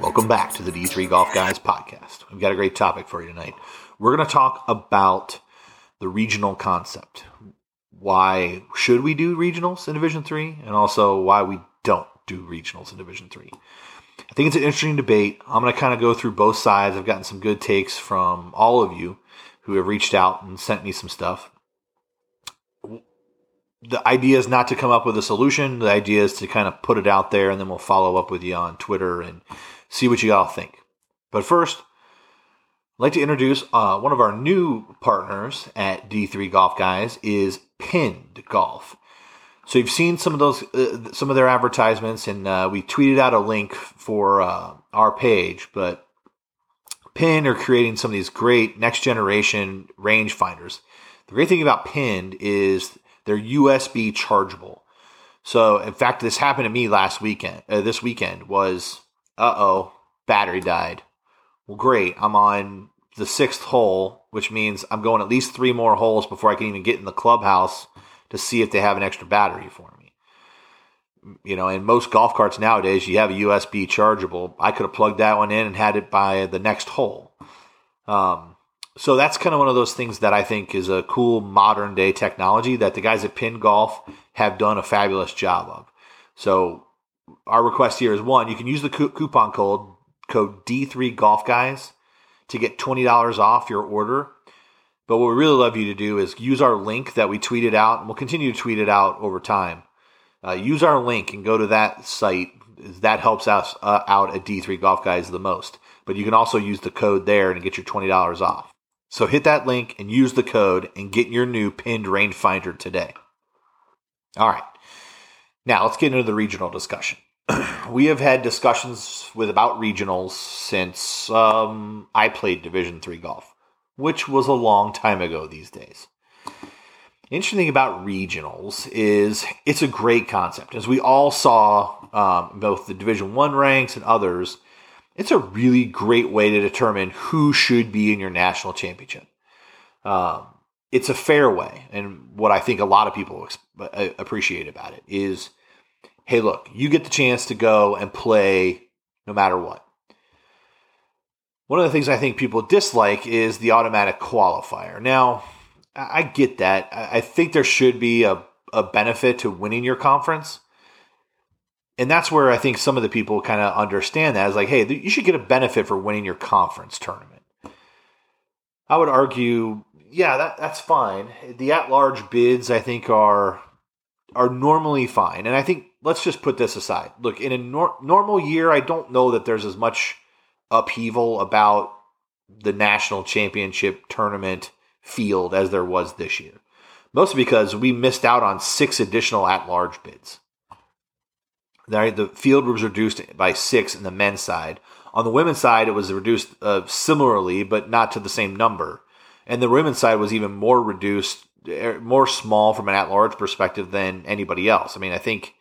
Welcome back to the D3 Golf Guys podcast. We've got a great topic for you tonight. We're going to talk about the regional concept. Why should we do regionals in Division 3 and also why we don't do regionals in Division 3. I think it's an interesting debate. I'm going to kind of go through both sides. I've gotten some good takes from all of you who have reached out and sent me some stuff. The idea is not to come up with a solution. The idea is to kind of put it out there and then we'll follow up with you on Twitter and see what you all think. But first, I'd like to introduce uh, one of our new partners at D3 Golf Guys is Pinned Golf. So you've seen some of those, uh, some of their advertisements, and uh, we tweeted out a link for uh, our page. But Pinned are creating some of these great next generation rangefinders. The great thing about Pinned is they're USB chargeable. So in fact, this happened to me last weekend. Uh, this weekend was, uh oh, battery died. Well, great. I'm on the sixth hole, which means I'm going at least three more holes before I can even get in the clubhouse to see if they have an extra battery for me. You know, in most golf carts nowadays, you have a USB chargeable. I could have plugged that one in and had it by the next hole. Um, so that's kind of one of those things that I think is a cool modern day technology that the guys at Pinned Golf have done a fabulous job of. So our request here is one, you can use the coupon code code D3 Golf Guys to get $20 off your order. But what we really love you to do is use our link that we tweeted out, and we'll continue to tweet it out over time. Uh, use our link and go to that site. That helps us uh, out at D3 Golf Guys the most. But you can also use the code there and get your $20 off. So hit that link and use the code and get your new pinned rangefinder today. All right. Now let's get into the regional discussion. we have had discussions with about regionals since um, I played Division three golf which was a long time ago these days. Interesting about regionals is it's a great concept. As we all saw, um, both the Division One ranks and others, it's a really great way to determine who should be in your national championship. Um, it's a fair way, and what I think a lot of people uh, appreciate about it is, hey, look, you get the chance to go and play no matter what. One of the things I think people dislike is the automatic qualifier. Now, I get that. I think there should be a, a benefit to winning your conference. And that's where I think some of the people kind of understand that. Is like, hey, you should get a benefit for winning your conference tournament. I would argue, yeah, that, that's fine. The at-large bids, I think, are are normally fine. And I think let's just put this aside. Look, in a nor- normal year, I don't know that there's as much upheaval about the national championship tournament field as there was this year. Mostly because we missed out on six additional at large bids. The field was reduced by six in the men's side. On the women's side, it was reduced uh, similarly, but not to the same number. And the women's side was even more reduced, er, more small from an at-large perspective than anybody else. I mean, I think,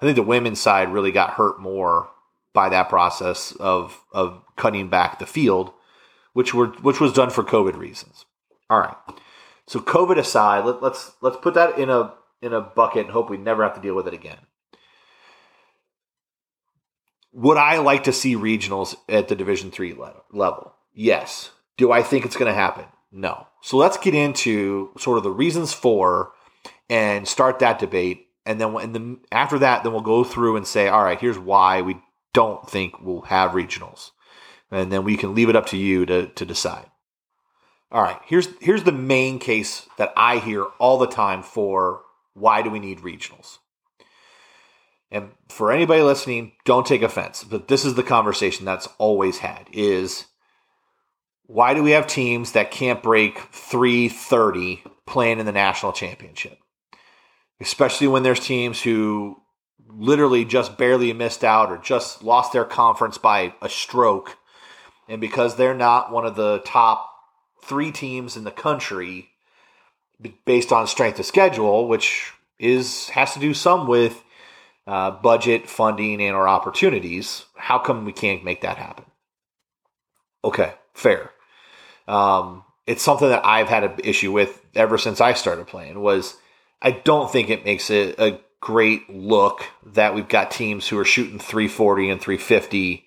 I think the women's side really got hurt more by that process of of cutting back the field, which were which was done for COVID reasons. All right. So COVID aside, let, let's let's put that in a in a bucket and hope we never have to deal with it again. Would I like to see regionals at the Division three level? Yes. Do I think it's going to happen? No. So let's get into sort of the reasons for and start that debate. And then and after that, then we'll go through and say, all right, here's why we don't think we'll have regionals. And then we can leave it up to you to, to decide. All right, here's here's the main case that I hear all the time for why do we need regionals? And for anybody listening, don't take offense, but this is the conversation that's always had is why do we have teams that can't break 330 playing in the national championship? Especially when there's teams who literally just barely missed out or just lost their conference by a stroke. And because they're not one of the top three teams in the country based on strength of schedule, which is has to do some with uh, budget, funding, and our opportunities. How come we can't make that happen? Okay, fair. Um, it's something that I've had an issue with ever since I started playing. Was I don't think it makes it a great look that we've got teams who are shooting 340 and 350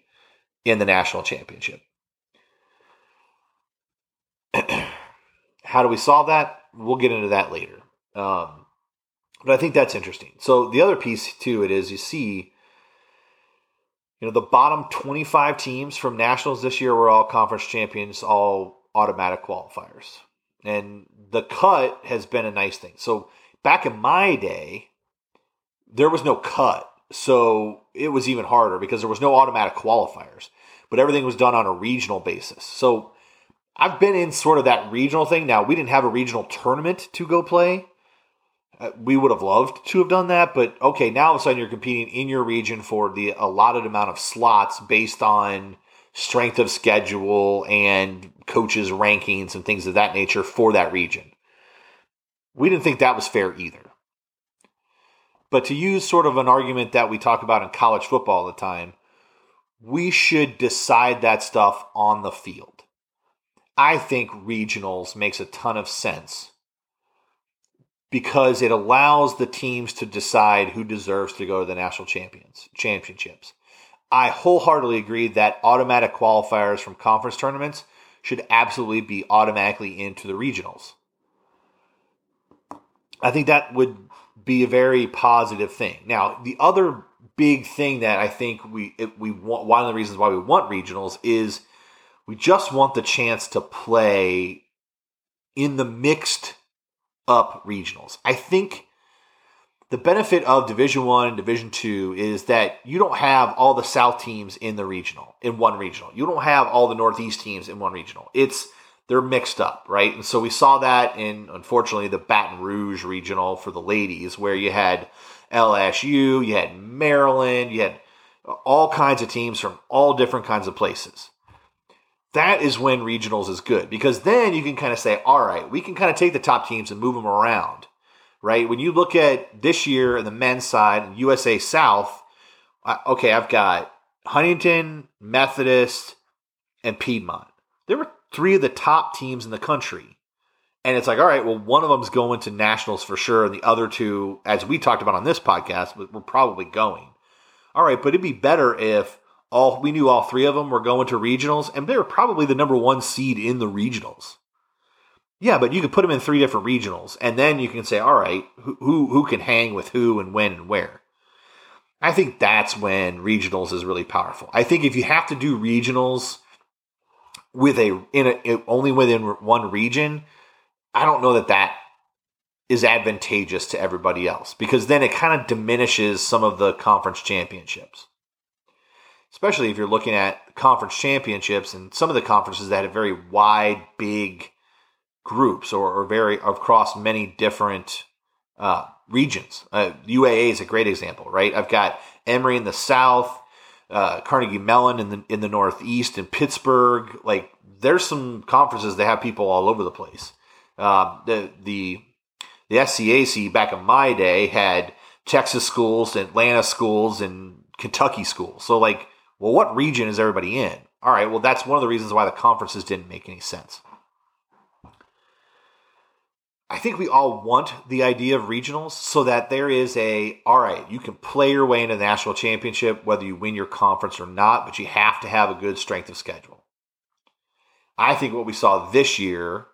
in the national championship. How do we solve that? We'll get into that later. Um, but I think that's interesting. So the other piece to it is you see, you know, the bottom 25 teams from nationals this year were all conference champions, all automatic qualifiers. And the cut has been a nice thing. So back in my day, there was no cut. So it was even harder because there was no automatic qualifiers, but everything was done on a regional basis. So I've been in sort of that regional thing. Now, we didn't have a regional tournament to go play. Uh, we would have loved to have done that, but okay, now all of a sudden you're competing in your region for the allotted amount of slots based on strength of schedule and coaches' rankings and things of that nature for that region. We didn't think that was fair either. But to use sort of an argument that we talk about in college football all the time, we should decide that stuff on the field. I think regionals makes a ton of sense because it allows the teams to decide who deserves to go to the national champions championships. I wholeheartedly agree that automatic qualifiers from conference tournaments should absolutely be automatically into the regionals. I think that would be a very positive thing. Now, the other big thing that I think we we want one of the reasons why we want regionals is we just want the chance to play in the mixed up regionals. I think the benefit of Division 1 and Division 2 is that you don't have all the South teams in the regional in one regional. You don't have all the Northeast teams in one regional. It's they're mixed up, right? And so we saw that in, unfortunately, the Baton Rouge regional for the ladies, where you had LSU, you had Maryland, you had all kinds of teams from all different kinds of places. That is when regionals is good because then you can kind of say, all right, we can kind of take the top teams and move them around, right? When you look at this year in the men's side, USA South, okay, I've got Huntingdon, Methodist, and Piedmont. There were three of the top teams in the country. And it's like, all right, well, one of them's going to nationals for sure, and the other two, as we talked about on this podcast, we're probably going. All right, but it'd be better if all we knew all three of them were going to regionals, and they were probably the number one seed in the regionals. Yeah, but you could put them in three different regionals, and then you can say, all right, who who, who can hang with who and when and where. I think that's when regionals is really powerful. I think if you have to do regionals with a in a only within one region, I don't know that that is advantageous to everybody else because then it kind of diminishes some of the conference championships. Especially if you're looking at conference championships and some of the conferences that have very wide, big groups or, or very across many different uh, regions. Uh, UAA is a great example, right? I've got Emory in the south, uh, Carnegie Mellon in the in the Northeast and Pittsburgh. Like there's some conferences that have people all over the place. Uh, the the the SCAC back in my day had Texas schools, Atlanta schools, and Kentucky schools. So like, well, what region is everybody in? All right, well that's one of the reasons why the conferences didn't make any sense. I think we all want the idea of regionals so that there is a, all right, you can play your way into the national championship whether you win your conference or not, but you have to have a good strength of schedule. I think what we saw this year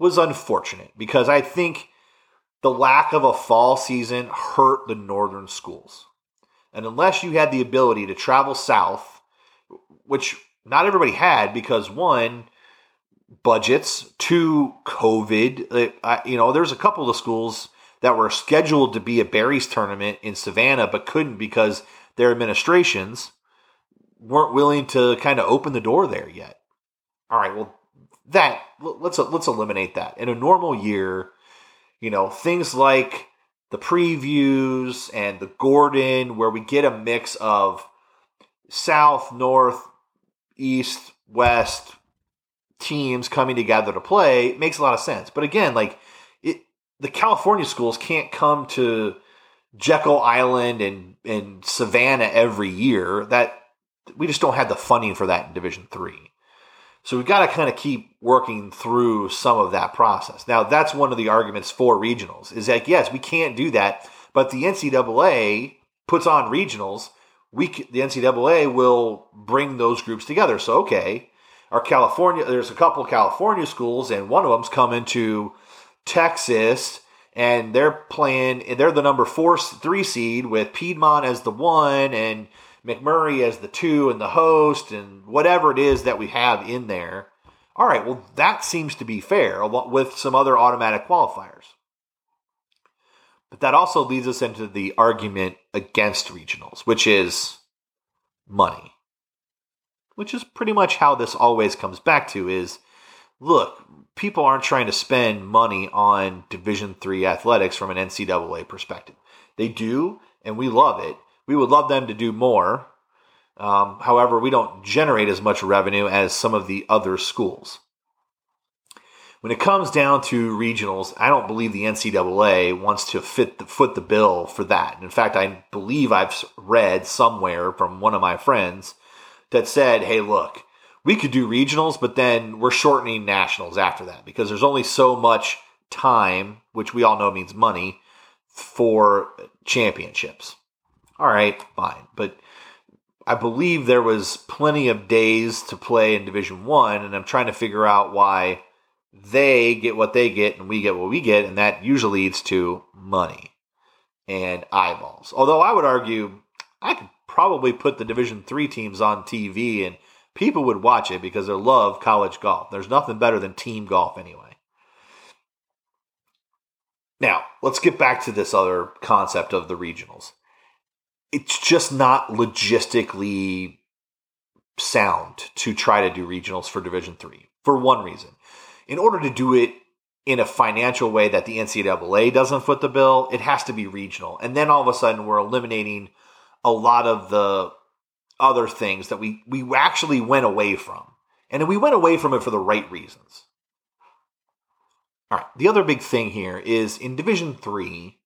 was unfortunate because I think the lack of a fall season hurt the northern schools. And unless you had the ability to travel south, which not everybody had because one, budgets two, COVID. Uh, you know, there's a couple of schools that were scheduled to be a Barry's tournament in Savannah, but couldn't because their administrations weren't willing to kind of open the door there yet. All right, well, that let's let's eliminate that. In a normal year, you know, things like the previews and the Gordon, where we get a mix of South, North, East, West, teams coming together to play makes a lot of sense. But again, like it, the California schools can't come to Jekyll Island and and Savannah every year. That we just don't have the funding for that in Division Three. So we've got to kind of keep working through some of that process. Now, that's one of the arguments for regionals is that, yes, we can't do that, but the NCAA puts on regionals. We, the NCAA will bring those groups together. So, okay, our California, there's a couple of California schools, and one of them's coming to Texas, and they're playing, they're the number four, three seed with Piedmont as the one, and McMurry as the two and the host and whatever it is that we have in there. All right, well, that seems to be fair with some other automatic qualifiers. But that also leads us into the argument against regionals, which is money. Which is pretty much how this always comes back to is look, people aren't trying to spend money on Division 3 athletics from an NCAA perspective. They do, and we love it we would love them to do more. Um, however, we don't generate as much revenue as some of the other schools. When it comes down to regionals, I don't believe the NCAA wants to fit the, foot the bill for that. In fact, I believe I've read somewhere from one of my friends that said, hey, look, we could do regionals, but then we're shortening nationals after that because there's only so much time, which we all know means money, for championships all right, fine. But I believe there was plenty of days to play in Division One, and I'm trying to figure out why they get what they get and we get what we get, and that usually leads to money and eyeballs. Although I would argue I could probably put the Division Three teams on TV and people would watch it because they love college golf. There's nothing better than team golf anyway. Now, let's get back to this other concept of the regionals it's just not logistically sound to try to do regionals for Division Three for one reason. In order to do it in a financial way that the NCAA doesn't foot the bill, it has to be regional. And then all of a sudden we're eliminating a lot of the other things that we, we actually went away from. And we went away from it for the right reasons. All right. The other big thing here is in Division Three,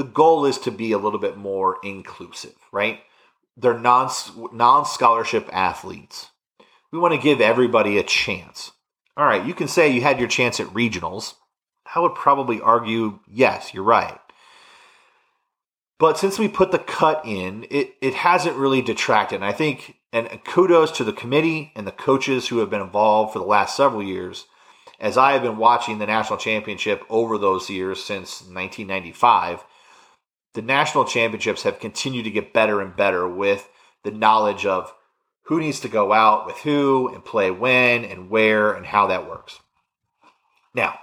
the goal is to be a little bit more inclusive, right? They're non non scholarship athletes. We want to give everybody a chance. All right, you can say you had your chance at regionals. I would probably argue, yes, you're right. But since we put the cut in, it, it hasn't really detracted. And I think, and kudos to the committee and the coaches who have been involved for the last several years, as I have been watching the national championship over those years since 1995 the national championships have continued to get better and better with the knowledge of who needs to go out with who and play when and where and how that works. Now,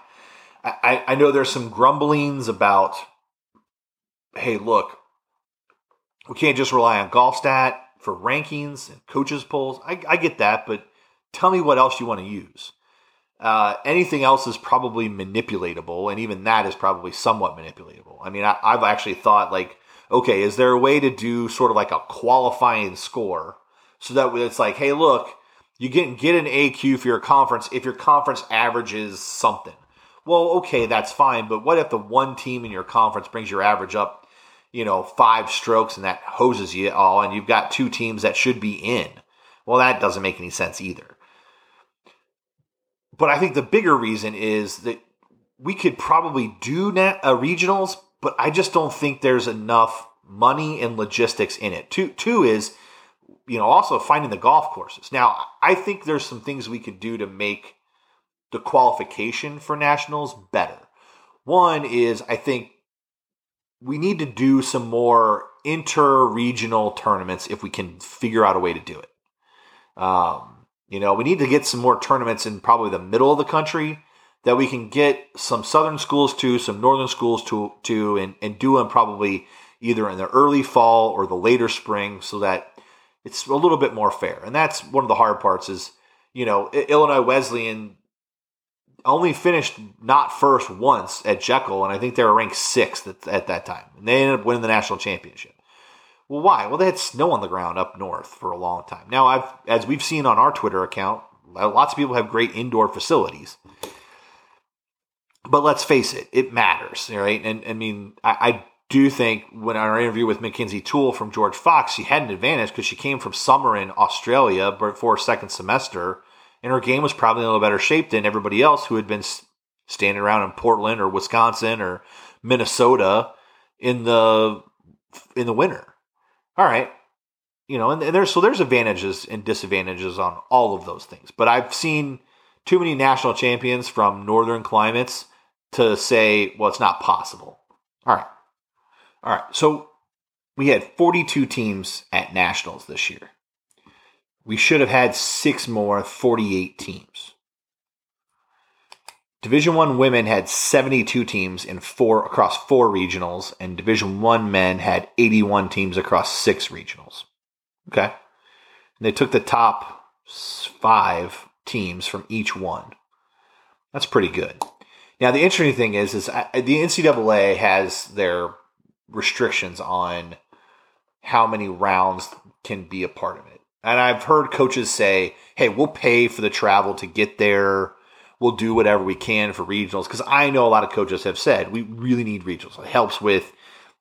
I, I know there's some grumblings about, hey, look, we can't just rely on GolfStat for rankings and coaches polls. I, I get that, but tell me what else you want to use. Uh, anything else is probably manipulatable, and even that is probably somewhat manipulatable. I mean, I, I've actually thought like, okay, is there a way to do sort of like a qualifying score so that it's like, hey, look, you get get an AQ for your conference if your conference averages something. Well, okay, that's fine, but what if the one team in your conference brings your average up, you know, five strokes and that hoses you all, and you've got two teams that should be in? Well, that doesn't make any sense either. But I think the bigger reason is that we could probably do net, uh, regionals, but I just don't think there's enough money and logistics in it. Two, two is, you know, also finding the golf courses. Now, I think there's some things we could do to make the qualification for nationals better. One is, I think we need to do some more inter-regional tournaments if we can figure out a way to do it. Um, you know, we need to get some more tournaments in probably the middle of the country that we can get some southern schools to, some northern schools to, to and, and do them probably either in the early fall or the later spring so that it's a little bit more fair. And that's one of the hard parts is, you know, Illinois Wesleyan only finished not first once at Jekyll, and I think they were ranked sixth at, at that time. And they ended up winning the national championship. Well, why? Well, they had snow on the ground up north for a long time. Now, I've as we've seen on our Twitter account, lots of people have great indoor facilities. But let's face it, it matters, right? And I mean, I, I do think when our interview with Mackenzie Toole from George Fox, she had an advantage because she came from summer in Australia for before second semester and her game was probably in a little better shape than everybody else who had been standing around in Portland or Wisconsin or Minnesota in the in the winter. All right, you know, and, there's so there's advantages and disadvantages on all of those things. But I've seen too many national champions from northern climates to say, well, it's not possible. All right, all right. So we had 42 teams at nationals this year. We should have had six more, 48 teams. Division 1 women had 72 teams in four across four regionals and Division 1 men had 81 teams across six regionals. Okay? And they took the top 5 teams from each one. That's pretty good. Now the interesting thing is is the NCAA has their restrictions on how many rounds can be a part of it. And I've heard coaches say, hey, we'll pay for the travel to get there. We'll do whatever we can for regionals. Because I know a lot of coaches have said we really need regionals. It helps with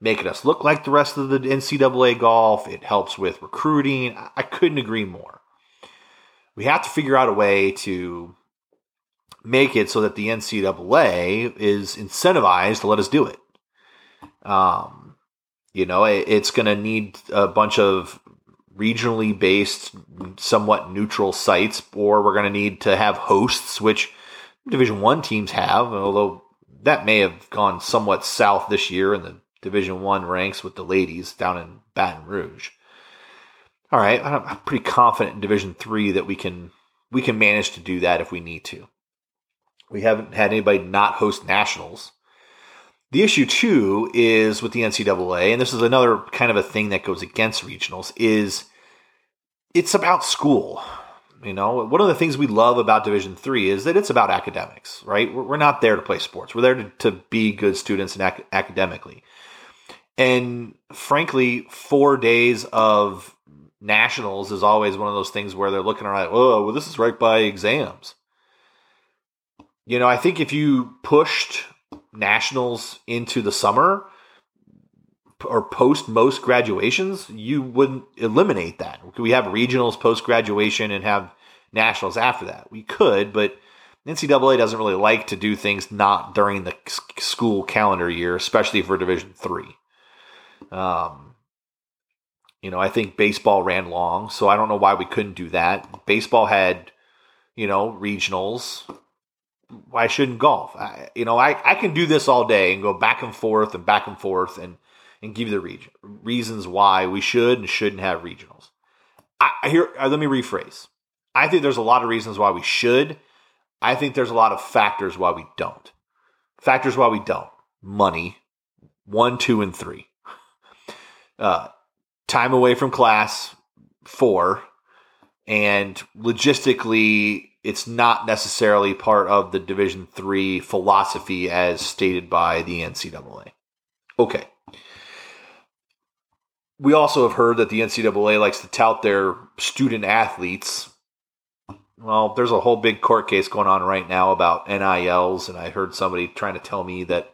making us look like the rest of the NCAA golf, it helps with recruiting. I couldn't agree more. We have to figure out a way to make it so that the NCAA is incentivized to let us do it. Um, you know, it, it's going to need a bunch of regionally based, somewhat neutral sites, or we're going to need to have hosts, which Division One teams have. Although that may have gone somewhat south this year in the Division One ranks with the ladies down in Baton Rouge. All right, I'm pretty confident in Division Three that we can we can manage to do that if we need to. We haven't had anybody not host nationals. The issue too is with the NCAA, and this is another kind of a thing that goes against regionals, is it's about school. You know, one of the things we love about Division Three is that it's about academics, right? We're not there to play sports. We're there to, to be good students and ac- academically. And frankly, four days of nationals is always one of those things where they're looking around, oh, well, this is right by exams. You know, I think if you pushed nationals into the summer or post most graduations, you wouldn't eliminate that. We have regionals post graduation and have nationals after that? We could, but NCAA doesn't really like to do things not during the school calendar year, especially for Division Three. Um, you know, I think baseball ran long, so I don't know why we couldn't do that. Baseball had, you know, regionals why shouldn't golf? I, you know, I, I can do this all day and go back and forth and back and forth and, and give you the region, reasons why we should and shouldn't have regionals. I, hear, uh, let me rephrase. I think there's a lot of reasons why we should. I think there's a lot of factors why we don't. Factors why we don't. Money, one, two, and three. Uh, time away from class, four. And logistically, it's not necessarily part of the Division Three philosophy as stated by the NCAA. Okay. We also have heard that the NCAA likes to tout their student athletes. Well, there's a whole big court case going on right now about NILs, and I heard somebody trying to tell me that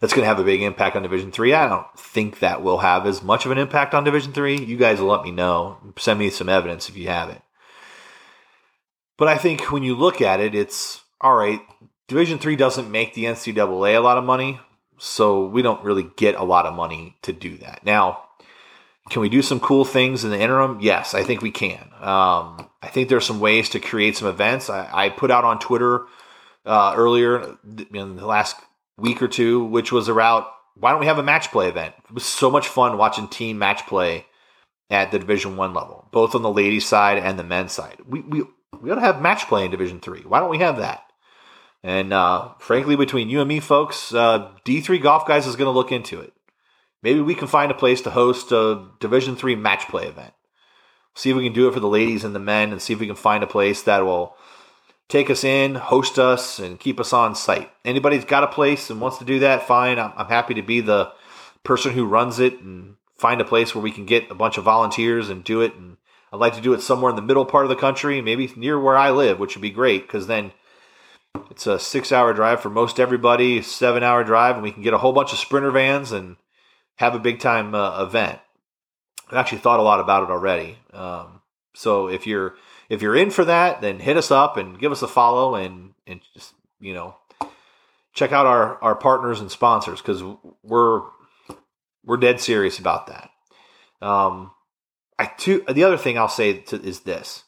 that's going to have a big impact on Division Three. I don't think that will have as much of an impact on Division Three. You guys let me know. Send me some evidence if you have it. But I think when you look at it, it's all right. Division three doesn't make the NCAA a lot of money, so we don't really get a lot of money to do that. Now, can we do some cool things in the interim? Yes, I think we can. Um, I think there's some ways to create some events. I, I put out on Twitter uh, earlier in the last week or two, which was about why don't we have a match play event? It was so much fun watching team match play at the Division One level, both on the ladies' side and the men's side. We we we ought to have match play in Division Three. Why don't we have that? And uh, frankly, between you and me, folks, uh, D3 Golf Guys is going to look into it. Maybe we can find a place to host a Division Three match play event. See if we can do it for the ladies and the men, and see if we can find a place that will take us in, host us, and keep us on site. Anybody's got a place and wants to do that, fine. I'm, I'm happy to be the person who runs it and find a place where we can get a bunch of volunteers and do it and I'd like to do it somewhere in the middle part of the country, maybe near where I live, which would be great because then it's a six hour drive for most everybody, seven hour drive, and we can get a whole bunch of sprinter vans and have a big time uh, event. I've actually thought a lot about it already. Um, so if you're if you're in for that, then hit us up and give us a follow and and just you know check out our our partners and sponsors because we're we're dead serious about that. Um, I too the other thing I'll say to, is this.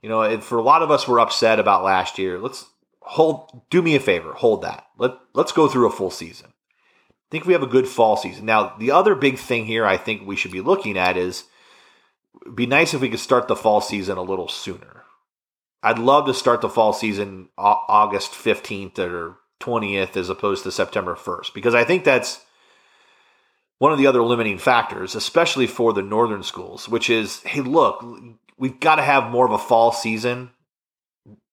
You know, for a lot of us, we're upset about last year. Let's hold. Do me a favor, hold that. Let Let's go through a full season. Think we have a good fall season. Now, the other big thing here, I think we should be looking at is be nice if we could start the fall season a little sooner. I'd love to start the fall season August 15th or 20th as opposed to September 1st because I think that's one of the other limiting factors, especially for the northern schools, which is hey, look, we've got to have more of a fall season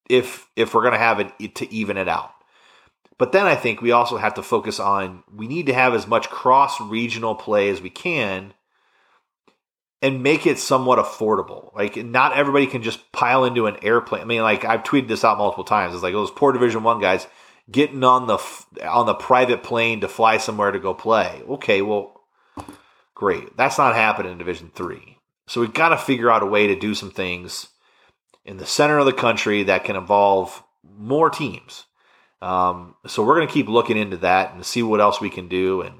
if if we're going to have it to even it out. But then I think we also have to focus on we need to have as much cross regional play as we can and make it somewhat affordable. Like not everybody can just pile into an airplane. I mean, like I've tweeted this out multiple times. It's like oh, those poor Division One guys getting on the on the private plane to fly somewhere to go play. Okay, well, great. That's not happening in Division Three. So we've got to figure out a way to do some things in the center of the country that can involve more teams. Um, so we're going to keep looking into that and see what else we can do and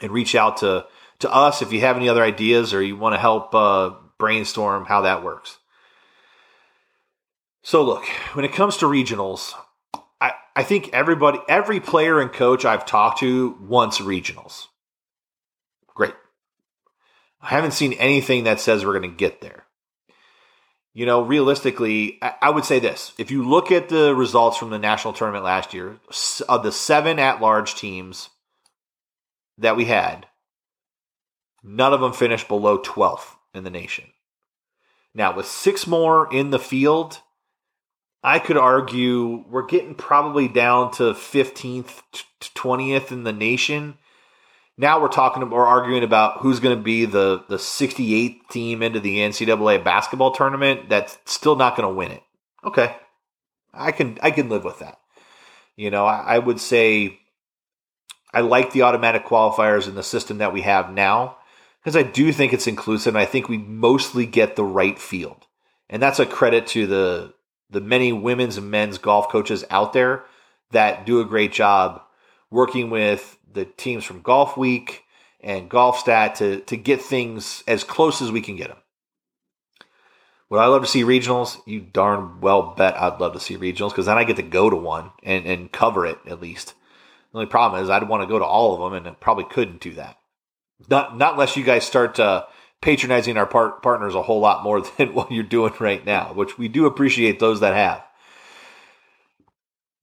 and reach out to to us if you have any other ideas or you want to help uh, brainstorm how that works. So look, when it comes to regionals, I, I think everybody, every player and coach I've talked to wants regionals. Great. I haven't seen anything that says we're going to get there. You know, realistically, I, would say this. If you look at the results from the national tournament last year, of the seven at large teams that we had, none of them finished below 12th in the nation. Now, with six more in the field, I could argue we're getting probably down to 15th to 20th in the nation. Now we're talking, we're arguing about who's going to be the, the 68th team into the NCAA basketball tournament that's still not going to win it. Okay. I can, I can live with that. You know, I, I would say I like the automatic qualifiers in the system that we have now because I do think it's inclusive and I think we mostly get the right field. And that's a credit to the the many women's and men's golf coaches out there that do a great job working with the teams from Golf Week and GolfStat to, to get things as close as we can get them. Would I love to see regionals? You darn well bet I'd love to see regionals because then I get to go to one and, and cover it at least. The only problem is I'd want to go to all of them and I probably couldn't do that. Not not unless you guys start uh, patronizing our part- partners a whole lot more than what you're doing right now, which we do appreciate those that have.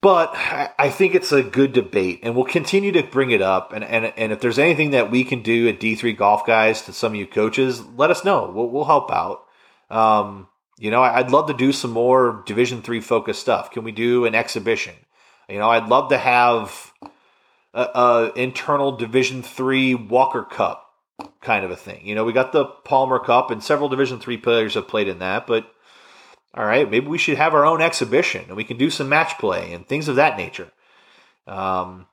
But I think it's a good debate, and we'll continue to bring it up. And, and, and if there's anything that we can do at D3 Golf Guys to some of you coaches, let us know. We'll, we'll help out. Um, you know, I'd love to do some more Division Three focused stuff. Can we do an exhibition? You know, I'd love to have a, a internal Division Three Walker Cup kind of a thing. You know, we got the Palmer Cup, and several Division Three players have played in that. But all right, maybe we should have our own exhibition, and we can do some match play and things of that nature. Um,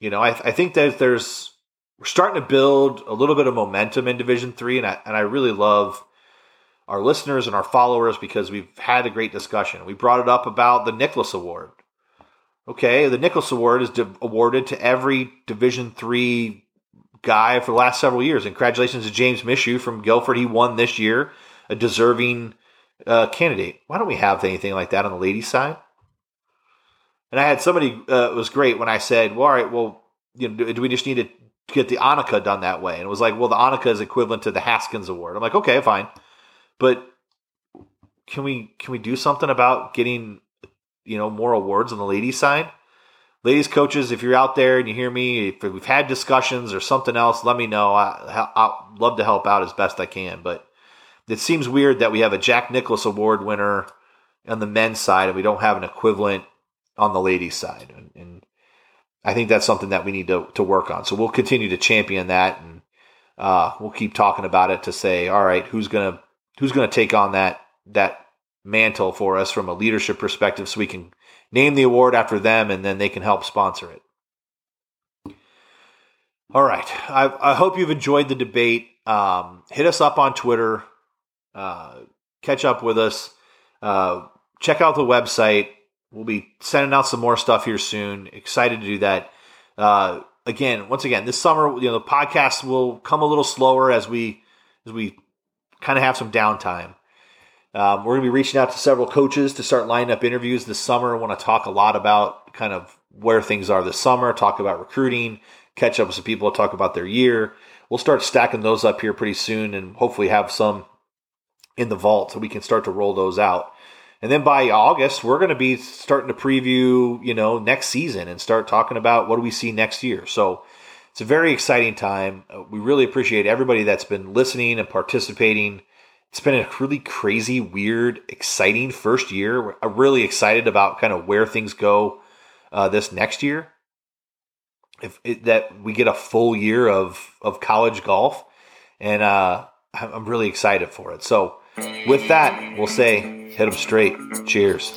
you know, I, I think that there's we're starting to build a little bit of momentum in Division Three, and I and I really love our listeners and our followers because we've had a great discussion. We brought it up about the Nicklaus Award. Okay, the Nicklaus Award is awarded to every Division Three guy for the last several years. And congratulations to James Mishu from Guilford. He won this year, a deserving uh, candidate. Why don't we have anything like that on the ladies' side? And I had somebody, uh, it was great when I said, well, all right, well, you know, do we just need to get the Annika done that way? And it was like, well, the Annika is equivalent to the Haskins Award. I'm like, okay, fine. But can we can we do something about getting you know more awards on the ladies side ladies coaches, if you're out there and you hear me, if we've had discussions or something else, let me know. I, I'd love to help out as best I can. But it seems weird that we have a Jack Nicklaus Award winner on the men's side and we don't have an equivalent on the ladies' side. And, and I think that's something that we need to, to work on. So we'll continue to champion that and uh, we'll keep talking about it to say, all right, who's gonna who's gonna take on that that mantle for us from a leadership perspective so we can name the award after them and then they can help sponsor it. All right. I, I hope you've enjoyed the debate. Um, hit us up on Twitter. Uh, catch up with us. Uh, check out the website. We'll be sending out some more stuff here soon. Excited to do that. Uh, again, once again, this summer, you know, the podcast will come a little slower as we as we kind of have some downtime. Um, we're going to be reaching out to several coaches to start lining up interviews this summer. I want to talk a lot about kind of where things are this summer, talk about recruiting, catch up with some people, talk about their year. We'll start stacking those up here pretty soon and hopefully have some in the vault so we can start to roll those out. And then by August, we're going to be starting to preview, you know, next season and start talking about what do we see next year. So it's a very exciting time. Uh, we really appreciate everybody that's been listening and participating. It's been a really crazy, weird, exciting first year. I'm really excited about kind of where things go uh, this next year. If it, that we get a full year of of college golf, and uh, I'm really excited for it. So with that, we'll say hit them straight. Cheers.